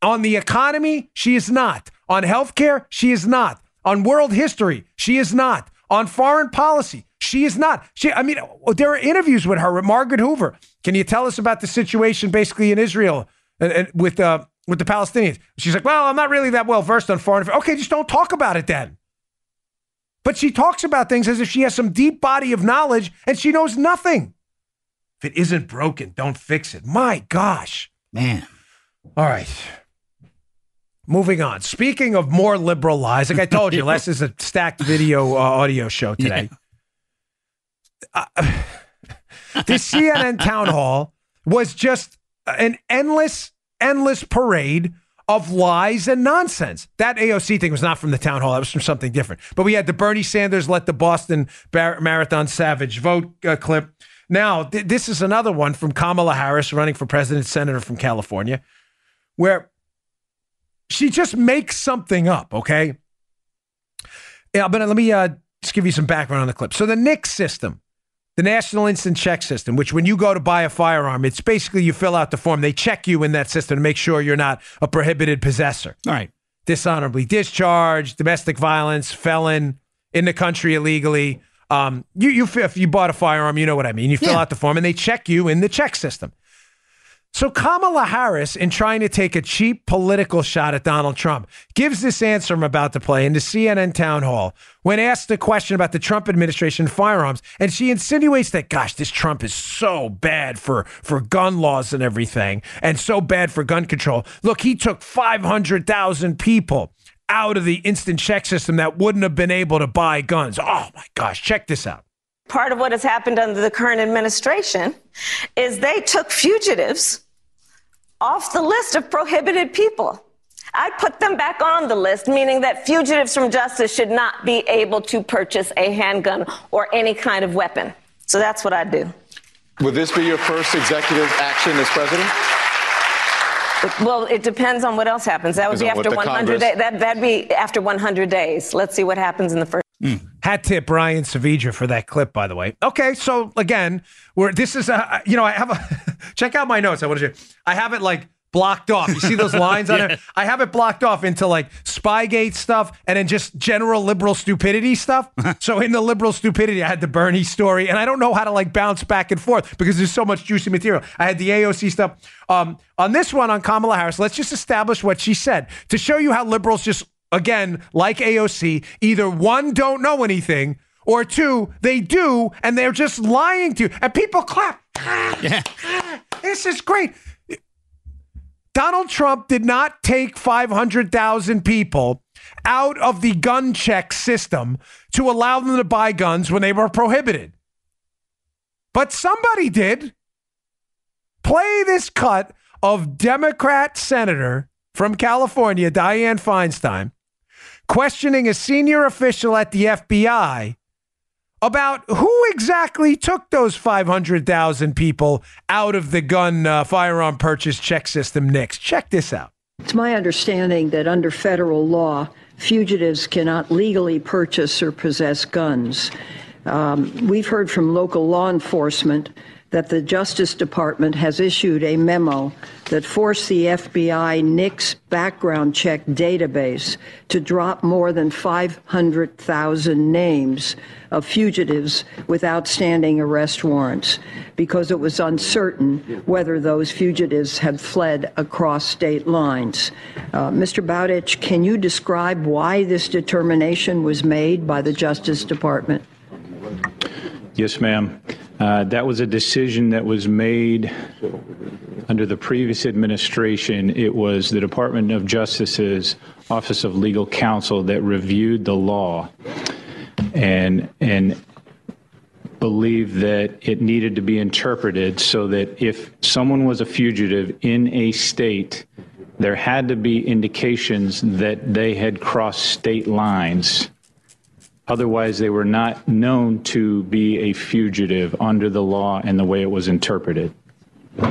On the economy, she is not. On healthcare, she is not. On world history, she is not. On foreign policy, she is not. She, I mean, there are interviews with her with Margaret Hoover. Can you tell us about the situation basically in Israel and, and with uh, with the Palestinians? She's like, well, I'm not really that well versed on foreign affairs. Okay, just don't talk about it then. But she talks about things as if she has some deep body of knowledge and she knows nothing. If it isn't broken, don't fix it. My gosh. Man. All right. Moving on. Speaking of more liberal lies, like I told you, *laughs* Les is a stacked video uh, audio show today. Uh, *sighs* the CNN town hall was just an endless, endless parade of lies and nonsense. That AOC thing was not from the town hall. That was from something different. But we had the Bernie Sanders let the Boston Bar- Marathon Savage vote uh, clip. Now, th- this is another one from Kamala Harris running for president, senator from California, where she just makes something up, okay? Yeah, but let me uh, just give you some background on the clip. So the NICS system, the National Instant Check System, which when you go to buy a firearm, it's basically you fill out the form. They check you in that system to make sure you're not a prohibited possessor. All right. Dishonorably discharged, domestic violence, felon, in the country illegally. Um, you, you, if you bought a firearm, you know what I mean. You fill Yeah. out the form and they check you in the check system. So Kamala Harris, in trying to take a cheap political shot at Donald Trump, gives this answer I'm about to play in the CNN town hall when asked a question about the Trump administration firearms, and she insinuates that, gosh, this Trump is so bad for for gun laws and everything, and so bad for gun control. Look, he took 500,000 people out of the instant check system that wouldn't have been able to buy guns. Oh my gosh, check this out. Part of what has happened under the current administration is they took fugitives off the list of prohibited people. I put them back on the list, meaning that fugitives from justice should not be able to purchase a handgun or any kind of weapon. So that's what I do. Would this be your first executive action as president? Well, it depends on what else happens. That would be Depends on what after 100 days. That, that'd be after 100 days. Let's see what happens in the first. Hat tip Brian Saavedra for that clip, by the way. Okay, so again, we're this is a you know I have a *laughs* check out my notes. I want to. I have it like blocked off. You see those lines on *laughs* it? I have it blocked off into like Spygate stuff and then just general liberal stupidity stuff. *laughs* so in the liberal stupidity, I had the Bernie story, and I don't know how to like bounce back and forth because there's so much juicy material. I had the AOC stuff. Um, on this one on Kamala Harris, let's just establish what she said to show you how liberals just again, like AOC, either one, don't know anything, or two, they do, and they're just lying to you. And people clap. *laughs* Yeah. This is great. Donald Trump did not take 500,000 people out of the gun check system to allow them to buy guns when they were prohibited. But somebody did. Play this cut of Democrat Senator from California, Dianne Feinstein, questioning a senior official at the FBI about who exactly took those 500,000 people out of the gun uh, firearm purchase check system next. Check this out. It's my understanding that under federal law, fugitives cannot legally purchase or possess guns. Um, we've heard from local law enforcement that the Justice Department has issued a memo that forced the FBI NICS background check database to drop more than 500,000 names of fugitives with outstanding arrest warrants because it was uncertain whether those fugitives had fled across state lines. Uh, Mr. Bowdich, can you describe why this determination was made by the Justice Department? Yes, ma'am. Uh, that was a decision that was made under the previous administration. It was the Department of Justice's Office of Legal Counsel that reviewed the law and and believed that it needed to be interpreted so that if someone was a fugitive in a state, there had to be indications that they had crossed state lines. Otherwise, they were not known to be a fugitive under the law and the way it was interpreted.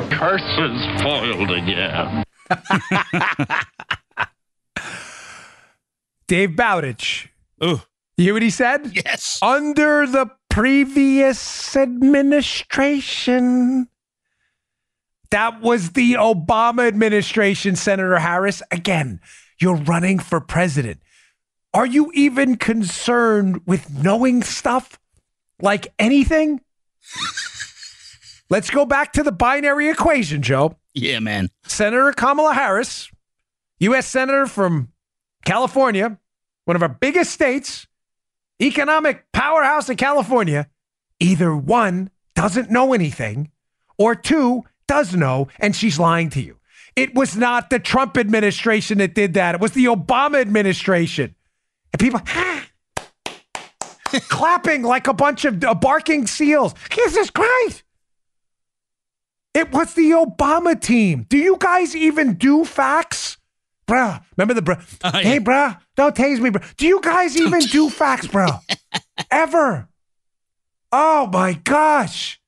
Curses foiled again. *laughs* Dave Bowdich. Ooh. You hear what he said? Yes. Under the previous administration. That was the Obama administration, Senator Harris. Again, you're running for president. Are you even concerned with knowing stuff like anything? Let's go back to the binary equation, Joe. Yeah, man. Senator Kamala Harris, U.S. Senator from California, one of our biggest states, economic powerhouse in California, either one, doesn't know anything, or two, does know, and she's lying to you. It was not the Trump administration that did that. It was the Obama administration. And people *gasps* clapping like a bunch of uh, barking seals. Jesus Christ. It was the Obama team. Do you guys even do facts? Bruh, remember the bruh? *laughs* Oh, Hey, bruh, don't tase me, bruh. Do you guys even do facts, bruh? Ever? Oh my gosh.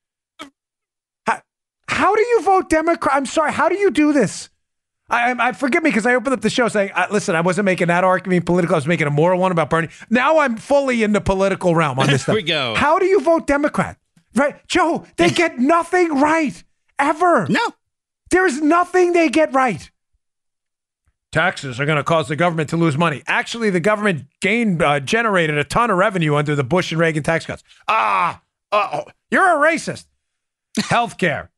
How, how do you vote Democrat? I'm sorry. How do you do this? I, I, I forgive me because I opened up the show saying, I, "Listen, I wasn't making that argument political. I was making a moral one about Bernie." Now I'm fully in the political realm on this stuff. we go. How do you vote Democrat? Right, Joe? They *laughs* get nothing right ever. No. There's nothing they get right. Taxes are going to cause the government to lose money. Actually, the government gained uh, generated a ton of revenue under the Bush and Reagan tax cuts. Ah, uh, you're a racist. Healthcare.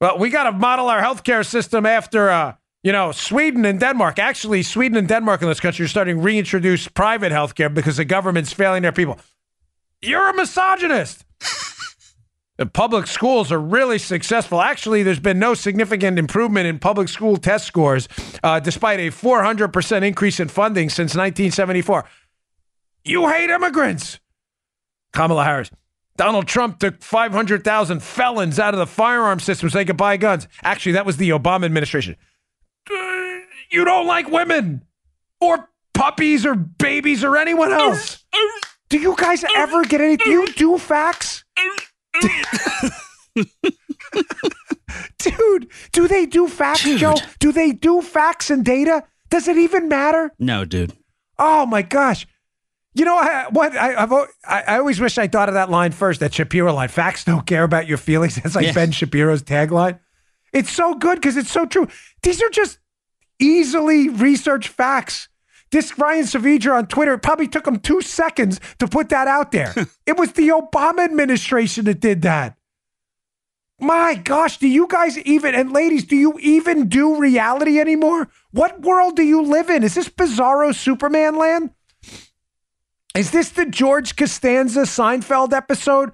Well, we got to model our healthcare system after, uh, you know, Sweden and Denmark. Actually, Sweden and Denmark in this country are starting to reintroduce private healthcare because the government's failing their people. You're a misogynist. *laughs* the public schools are really successful. Actually, there's been no significant improvement in public school test scores, uh, despite a 400% increase in funding since 1974. You hate immigrants. Kamala Harris. Donald Trump took 500,000 felons out of the firearm system so they could buy guns. Actually, that was the Obama administration. You don't like women or puppies or babies or anyone else. Do you guys ever get any? Do you do facts? Dude, do they do facts, Dude. Joe? Do they do facts and data? Does it even matter? No, dude. Oh my gosh. You know I, what? I, I've, I, I always wish I thought of that line first, that Shapiro line. Facts don't care about your feelings. *laughs* That's like Yeah. Ben Shapiro's tagline. It's so good because it's so true. These are just easily research facts. This Ryan Saavedra on Twitter, it probably took him two seconds to put that out there. *laughs* it was the Obama administration that did that. My gosh, do you guys even, and ladies, do you even do reality anymore? What world do you live in? Is this bizarro Superman land? Is this the George Costanza Seinfeld episode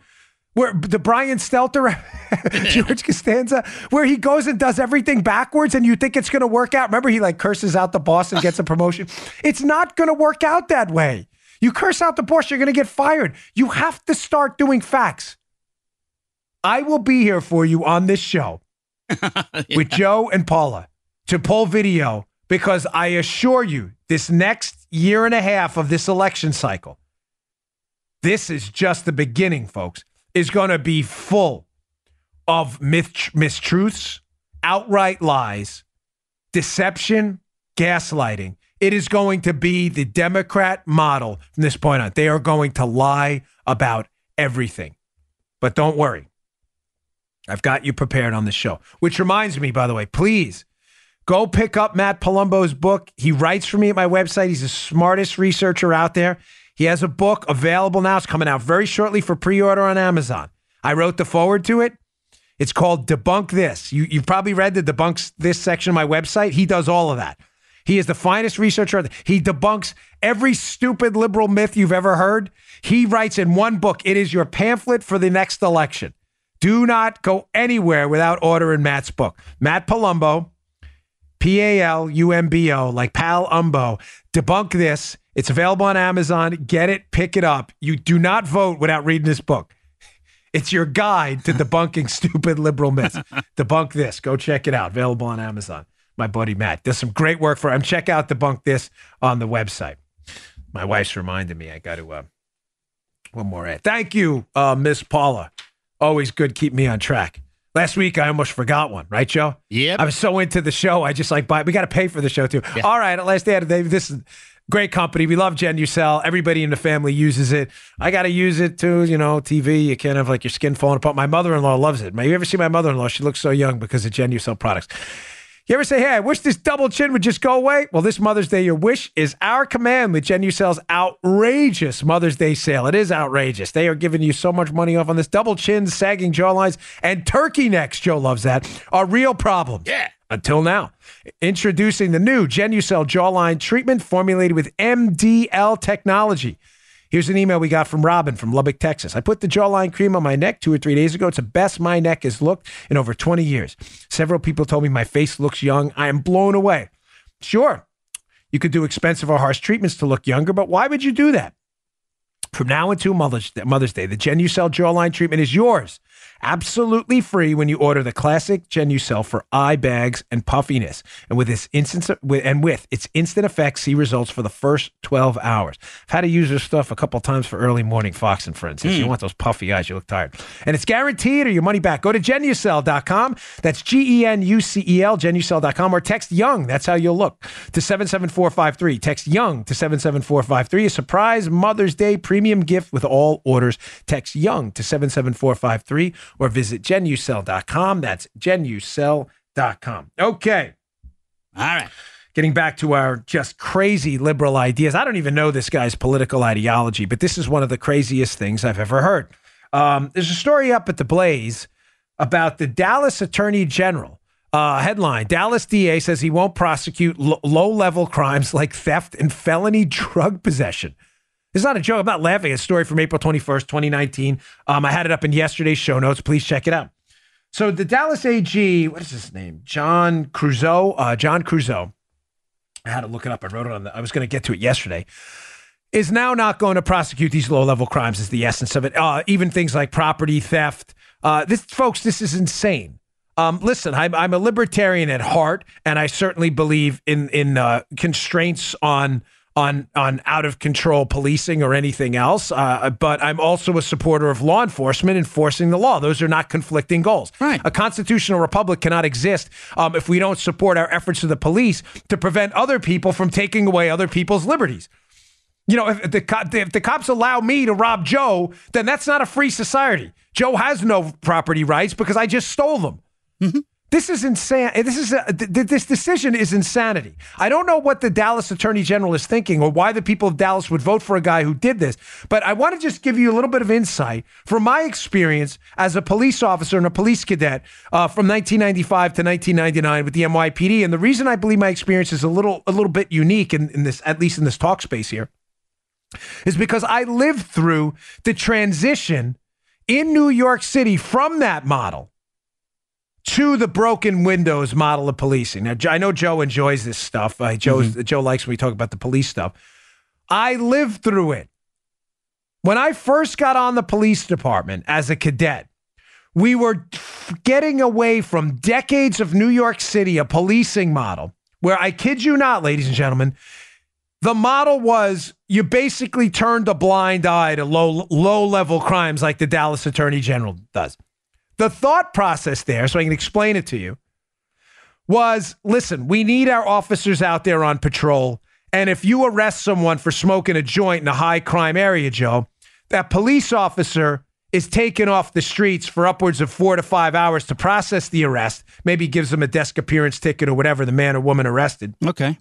where the Brian Stelter, *laughs* George Costanza, where he goes and does everything backwards and you think it's going to work out? Remember, he like curses out the boss and gets a promotion? It's not going to work out that way. You curse out the boss, you're going to get fired. You have to start doing facts. I will be here for you on this show *laughs* with Joe and Paula to pull video because I assure you, this next year and a half of this election cycle, this is just the beginning, folks, is going to be full of myth, mistruths, outright lies, deception, gaslighting. It is going to be the Democrat model from this point on. They are going to lie about everything. But don't worry. I've got you prepared on the show. Which reminds me, by the way, please go pick up Matt Palumbo's book. He writes for me at my website. He's the smartest researcher out there. He has a book available now. It's coming out very shortly for pre order on Amazon. I wrote the forward to it. It's called Debunk This. You, you've probably read the Debunks This section of my website. He does all of that. He is the finest researcher. He debunks every stupid liberal myth you've ever heard. He writes in one book. It is your pamphlet for the next election. Do not go anywhere without ordering Matt's book. Matt Palumbo, P A L U M B O, like Pal Umbo. Debunk this. It's available on Amazon. Get it, pick it up. You do not vote without reading this book. It's your guide to debunking *laughs* stupid liberal myths. Debunk this. Go check it out. Available on Amazon. My buddy Matt does some great work for him. Check out Debunk This on the website. My wife's reminded me I got to uh, one more ad. Thank you, uh, Miss Paula. Always good. Keep me on track. Last week I almost forgot one, right, Joe? Yep. I was so into the show. I just like buy. We got to pay for the show too. All right, at last day of the day. This is great company. We love Genucel. Everybody in the family uses it. I got to use it too. You know, TV. You can't have like your skin falling apart. My mother-in-law loves it. Have you ever see my mother-in-law? She looks so young because of Genucel products. You ever say, hey, I wish this double chin would just go away? Well, this Mother's Day, your wish is our command with Genucel's outrageous Mother's Day sale. It is outrageous. They are giving you so much money off on this. Double chin, sagging jawlines, and turkey necks, Joe loves that, are real problems. Yeah. Until now. Introducing the new Genucel jawline treatment formulated with MDL technology. Here's an email we got from Robin from Lubbock, Texas. I put the jawline cream on my neck two or three days ago. It's the best my neck has looked in over 20 years. Several people told me my face looks young. I am blown away. Sure, you could do expensive or harsh treatments to look younger, but why would you do that? From now until Mother's Day, the Genucel jawline treatment is yours. Absolutely free when you order the classic Genucel for eye bags and puffiness. And with this instant and with its instant effects, see results for the first 12 hours. I've had to use this stuff a couple times for early morning Fox and Friends. If you hmm. want those puffy eyes, you look tired. And it's guaranteed or your money back. Go to genucel.com. That's G E N U C E L, genucel.com, or text Young. That's how you'll look to 77453. Text Young to 77453. A surprise Mother's Day premium gift with all orders. Text Young to 77453 or visit genucel.com. That's genucel.com. Okay. All right. Getting back to our just crazy liberal ideas. I don't even know this guy's political ideology, but this is one of the craziest things I've ever heard. Um, there's a story up at the Blaze about the Dallas Attorney General. Uh, headline Dallas DA says he won't prosecute lo- low level crimes like theft and felony drug possession. It's not a joke. I'm not laughing. It's a story from April 21st, 2019. Um, I had it up in yesterday's show notes. Please check it out. So the Dallas AG, what is his name? John Creuzot. Uh, John Creuzot. I had to look it up. I wrote it on the. I was going to get to it yesterday. Is now not going to prosecute these low level crimes. Is the essence of it. Uh, even things like property theft. Uh, this, folks, this is insane. Um, listen, I'm, I'm a libertarian at heart, and I certainly believe in in uh, constraints on on on out of control policing or anything else. Uh, but I'm also a supporter of law enforcement enforcing the law. Those are not conflicting goals. Right. A constitutional republic cannot exist um, if we don't support our efforts of the police to prevent other people from taking away other people's liberties. You know, if the cop, if the cops allow me to rob Joe, then that's not a free society. Joe has no property rights because I just stole them. This is insane. This is a, th- th- this decision is insanity. I don't know what the Dallas Attorney General is thinking or why the people of Dallas would vote for a guy who did this. But I want to just give you a little bit of insight from my experience as a police officer and a police cadet uh, from 1995 to 1999 with the NYPD. And the reason I believe my experience is a little a little bit unique in, in this, at least in this talk space here, is because I lived through the transition in New York City from that model to the broken windows model of policing. Now, I know Joe enjoys this stuff. Uh, Joe's, Joe likes when we talk about the police stuff. I lived through it. When I first got on the police department as a cadet, we were getting away from decades of New York City, a policing model where I kid you not, ladies and gentlemen, the model was you basically turned a blind eye to low low level crimes like the Dallas Attorney General does. The thought process there, so I can explain it to you, was listen, we need our officers out there on patrol. And if you arrest someone for smoking a joint in a high crime area, Joe, that police officer is taken off the streets for upwards of four to five hours to process the arrest, maybe gives them a desk appearance ticket or whatever the man or woman arrested. Okay.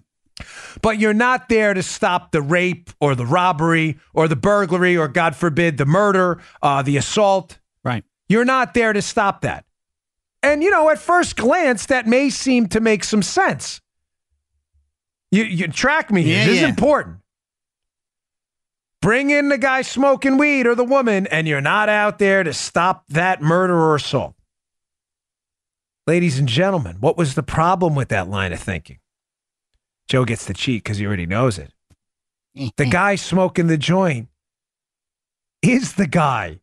But you're not there to stop the rape or the robbery or the burglary or, God forbid, the murder, uh, the assault. Right. You're not there to stop that. And, you know, at first glance, that may seem to make some sense. You, you track me. Yeah, this is important. Bring in the guy smoking weed or the woman, and you're not out there to stop that murder or assault. Ladies and gentlemen, what was the problem with that line of thinking? Joe gets the cheat because he already knows it. *laughs* The guy smoking the joint is the guy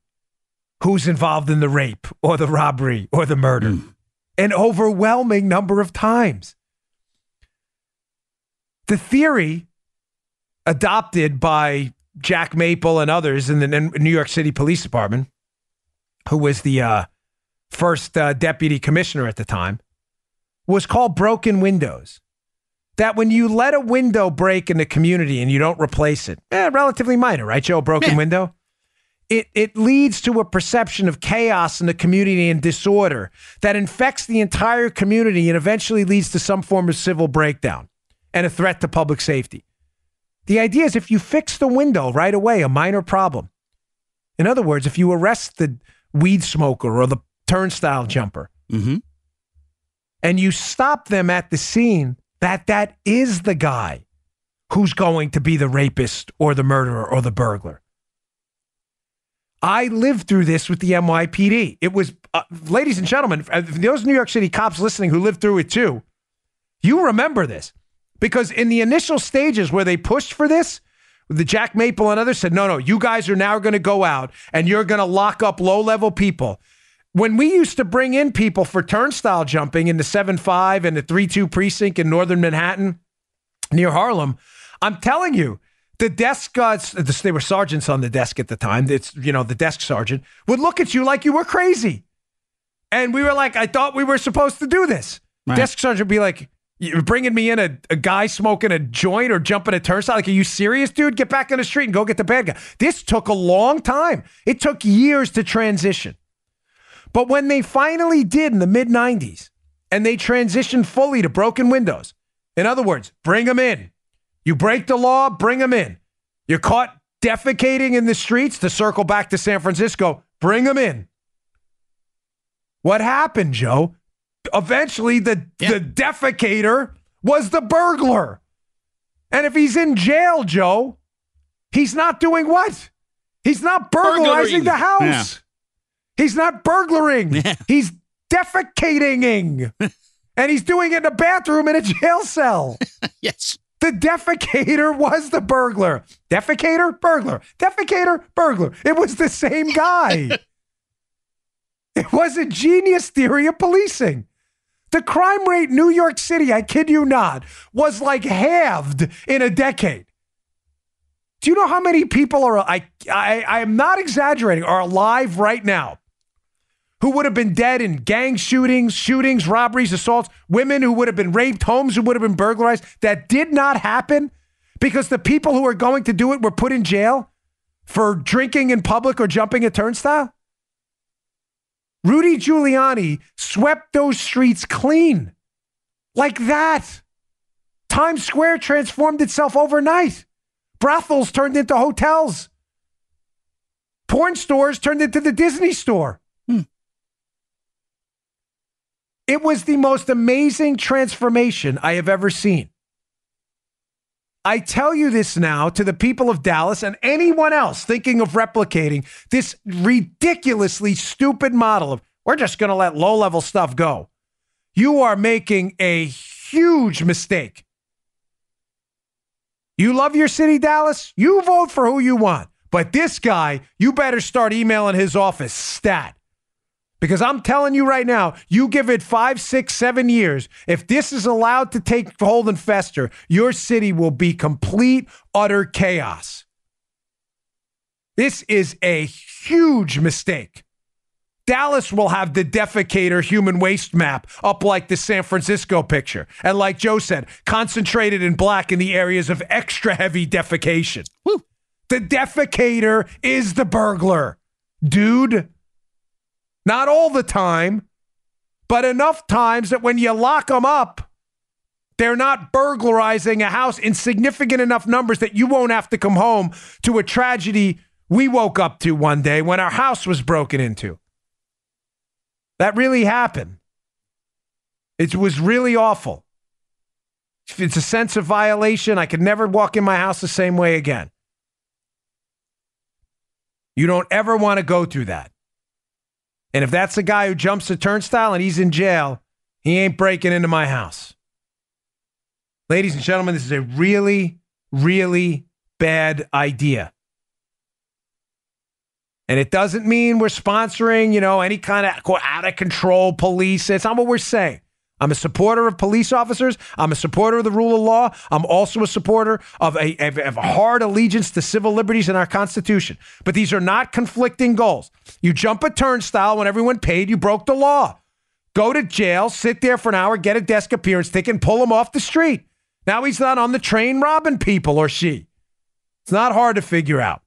who's involved in the rape or the robbery or the murder an overwhelming number of times. The theory adopted by Jack Maple and others in the New York City Police Department, who was the uh, first uh, deputy commissioner at the time, was called broken windows. That when you let a window break in the community and you don't replace it, eh, relatively minor, right, Joe? A broken window. It, it leads to a perception of chaos in the community and disorder that infects the entire community and eventually leads to some form of civil breakdown and a threat to public safety. The idea is if you fix the window right away, a minor problem. In other words, if you arrest the weed smoker or the turnstile jumper mm-hmm. and you stop them at the scene, that that is the guy who's going to be the rapist or the murderer or the burglar. I lived through this with the NYPD. It was, uh, ladies and gentlemen, uh, those New York City cops listening who lived through it too, you remember this because in the initial stages where they pushed for this, the Jack Maple and others said, no, no, you guys are now going to go out and you're going to lock up low level people. When we used to bring in people for turnstile jumping in the 7 5 and the 3 2 precinct in northern Manhattan near Harlem, I'm telling you, the desk guards, they were sergeants on the desk at the time. It's, you know, the desk sergeant would look at you like you were crazy. And we were like, I thought we were supposed to do this. Right. Desk sergeant would be like, you're bringing me in a, a guy smoking a joint or jumping a turnstile. Like, are you serious, dude? Get back in the street and go get the bad guy. This took a long time. It took years to transition. But when they finally did in the mid 90s and they transitioned fully to broken windows, in other words, bring them in. You break the law, bring them in. You're caught defecating in the streets to circle back to San Francisco, bring them in. What happened, Joe? Eventually, the, the defecator was the burglar. And if he's in jail, Joe, he's not doing what? He's not burglarizing Burglaring. the house. He's not burglaring. He's defecating. *laughs* and he's doing it in a bathroom in a jail cell. *laughs* yes. The defecator was the burglar. Defecator, burglar. Defecator, burglar. It was the same guy. *laughs* it was a genius theory of policing. The crime rate in New York City, I kid you not, was like halved in a decade. Do you know how many people are I I I am not exaggerating are alive right now who would have been dead in gang shootings, shootings, robberies, assaults, women who would have been raped, homes who would have been burglarized that did not happen because the people who were going to do it were put in jail for drinking in public or jumping a turnstile? Rudy Giuliani swept those streets clean. Like that. Times Square transformed itself overnight. Brothels turned into hotels. Porn stores turned into the Disney store. It was the most amazing transformation I have ever seen. I tell you this now to the people of Dallas and anyone else thinking of replicating this ridiculously stupid model of we're just going to let low level stuff go. You are making a huge mistake. You love your city, Dallas? You vote for who you want. But this guy, you better start emailing his office stat. Because I'm telling you right now, you give it five, six, seven years. If this is allowed to take hold and fester, your city will be complete, utter chaos. This is a huge mistake. Dallas will have the defecator human waste map up like the San Francisco picture. And like Joe said, concentrated in black in the areas of extra heavy defecation. The defecator is the burglar, dude. Not all the time, but enough times that when you lock them up, they're not burglarizing a house in significant enough numbers that you won't have to come home to a tragedy we woke up to one day when our house was broken into. That really happened. It was really awful. It's a sense of violation. I could never walk in my house the same way again. You don't ever want to go through that. And if that's the guy who jumps the turnstile and he's in jail, he ain't breaking into my house. Ladies and gentlemen, this is a really, really bad idea. And it doesn't mean we're sponsoring, you know, any kind of out of control police. It's not what we're saying. I'm a supporter of police officers. I'm a supporter of the rule of law. I'm also a supporter of a, of a hard allegiance to civil liberties in our Constitution. But these are not conflicting goals. You jump a turnstile when everyone paid, you broke the law. Go to jail, sit there for an hour, get a desk appearance ticket, pull him off the street. Now he's not on the train robbing people or she. It's not hard to figure out.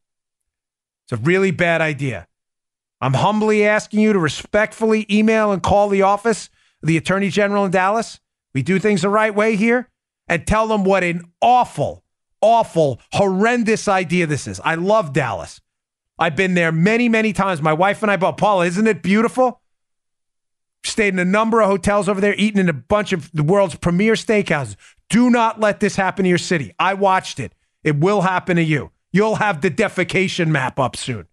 It's a really bad idea. I'm humbly asking you to respectfully email and call the office the Attorney General in Dallas. We do things the right way here and tell them what an awful, awful, horrendous idea this is. I love Dallas. I've been there many, many times. My wife and I both. Paula, isn't it beautiful? Stayed in a number of hotels over there, eaten in a bunch of the world's premier steakhouses. Do not let this happen to your city. I watched it. It will happen to you. You'll have the defecation map up soon.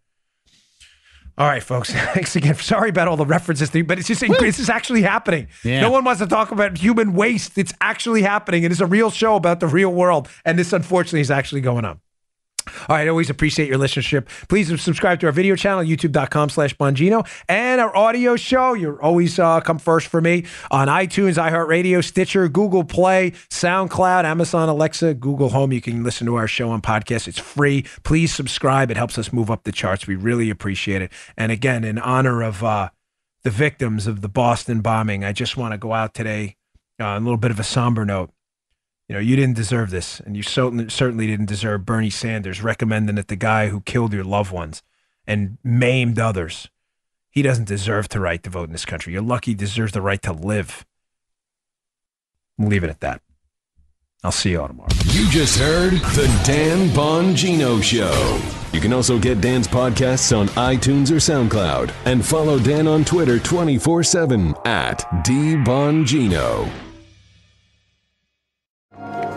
All right, folks. *laughs* Thanks again. Sorry about all the references, to, but it's just this is actually happening. Yeah. No one wants to talk about human waste. It's actually happening. And It is a real show about the real world, and this unfortunately is actually going on. All right, always appreciate your listenership. Please subscribe to our video channel, youtube.com slash Bongino, and our audio show. You're always uh, come first for me on iTunes, iHeartRadio, Stitcher, Google Play, SoundCloud, Amazon, Alexa, Google Home. You can listen to our show on podcast. It's free. Please subscribe. It helps us move up the charts. We really appreciate it. And again, in honor of uh, the victims of the Boston bombing, I just want to go out today uh, on a little bit of a somber note you know, you didn't deserve this, and you certainly certainly didn't deserve Bernie Sanders recommending that the guy who killed your loved ones and maimed others, he doesn't deserve to right to vote in this country. You're lucky he deserves the right to live. We'll leave it at that. I'll see you all tomorrow. You just heard the Dan Bongino Show. You can also get Dan's podcasts on iTunes or SoundCloud. And follow Dan on Twitter 24 7 at DBongino.